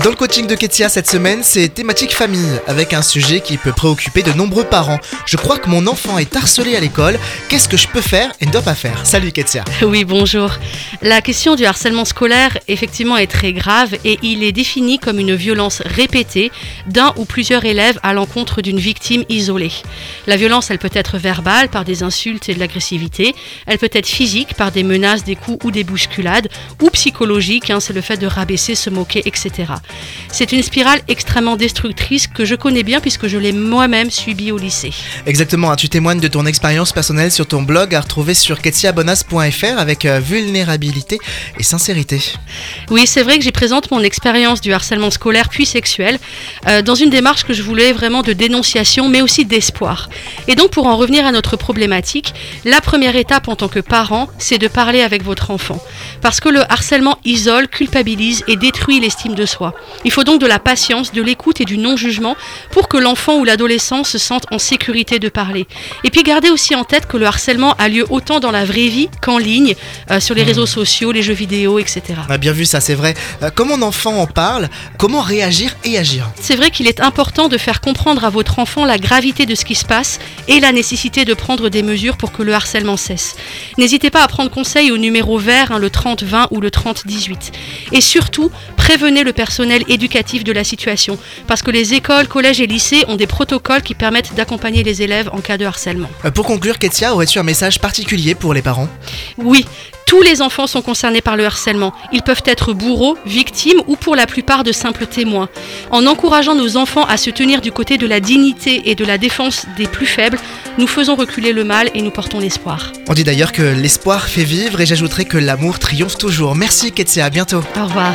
Dans le coaching de Ketia cette semaine, c'est thématique famille, avec un sujet qui peut préoccuper de nombreux parents. Je crois que mon enfant est harcelé à l'école, qu'est-ce que je peux faire et ne dois pas faire? Salut Ketia Oui, bonjour. La question du harcèlement scolaire, effectivement, est très grave et il est défini comme une violence répétée d'un ou plusieurs élèves à l'encontre d'une victime isolée. La violence, elle peut être verbale par des insultes et de l'agressivité, elle peut être physique par des menaces, des coups ou des bousculades, ou psychologique, hein, c'est le fait de rabaisser, se moquer, etc. C'est une spirale extrêmement destructrice que je connais bien puisque je l'ai moi-même subie au lycée. Exactement, hein, tu témoignes de ton expérience personnelle sur ton blog à retrouver sur ketiabonas.fr avec euh, vulnérabilité et sincérité. Oui, c'est vrai que j'y présente mon expérience du harcèlement scolaire puis sexuel euh, dans une démarche que je voulais vraiment de dénonciation mais aussi d'espoir. Et donc pour en revenir à notre problématique, la première étape en tant que parent, c'est de parler avec votre enfant. Parce que le harcèlement isole, culpabilise et détruit l'estime de soi. Il faut donc de la patience, de l'écoute et du non-jugement pour que l'enfant ou l'adolescent se sente en sécurité de parler. Et puis gardez aussi en tête que le harcèlement a lieu autant dans la vraie vie qu'en ligne, euh, sur les réseaux sociaux, les jeux vidéo, etc. On a bien vu ça, c'est vrai. Euh, Comme mon enfant en parle, comment réagir et agir? C'est vrai qu'il est important de faire comprendre à votre enfant la gravité de ce qui se passe et la nécessité de prendre des mesures pour que le harcèlement cesse. N'hésitez pas à prendre conseil au numéro vert, hein, le 30-20 ou le 30-18. Et surtout, prévenez le personnel éducatif de la situation, parce que les écoles, collèges et lycées ont des protocoles qui permettent d'accompagner les élèves en cas de harcèlement. Euh, Pour conclure, Ketia, aurais-tu un message particulier pour les parents? Oui, tous les enfants sont concernés par le harcèlement. Ils peuvent être bourreaux, victimes ou pour la plupart de simples témoins. En encourageant nos enfants à se tenir du côté de la dignité et de la défense des plus faibles, nous faisons reculer le mal et nous portons l'espoir. On dit d'ailleurs que l'espoir fait vivre et j'ajouterai que l'amour triomphe toujours. Merci Ketia, à bientôt. Au revoir.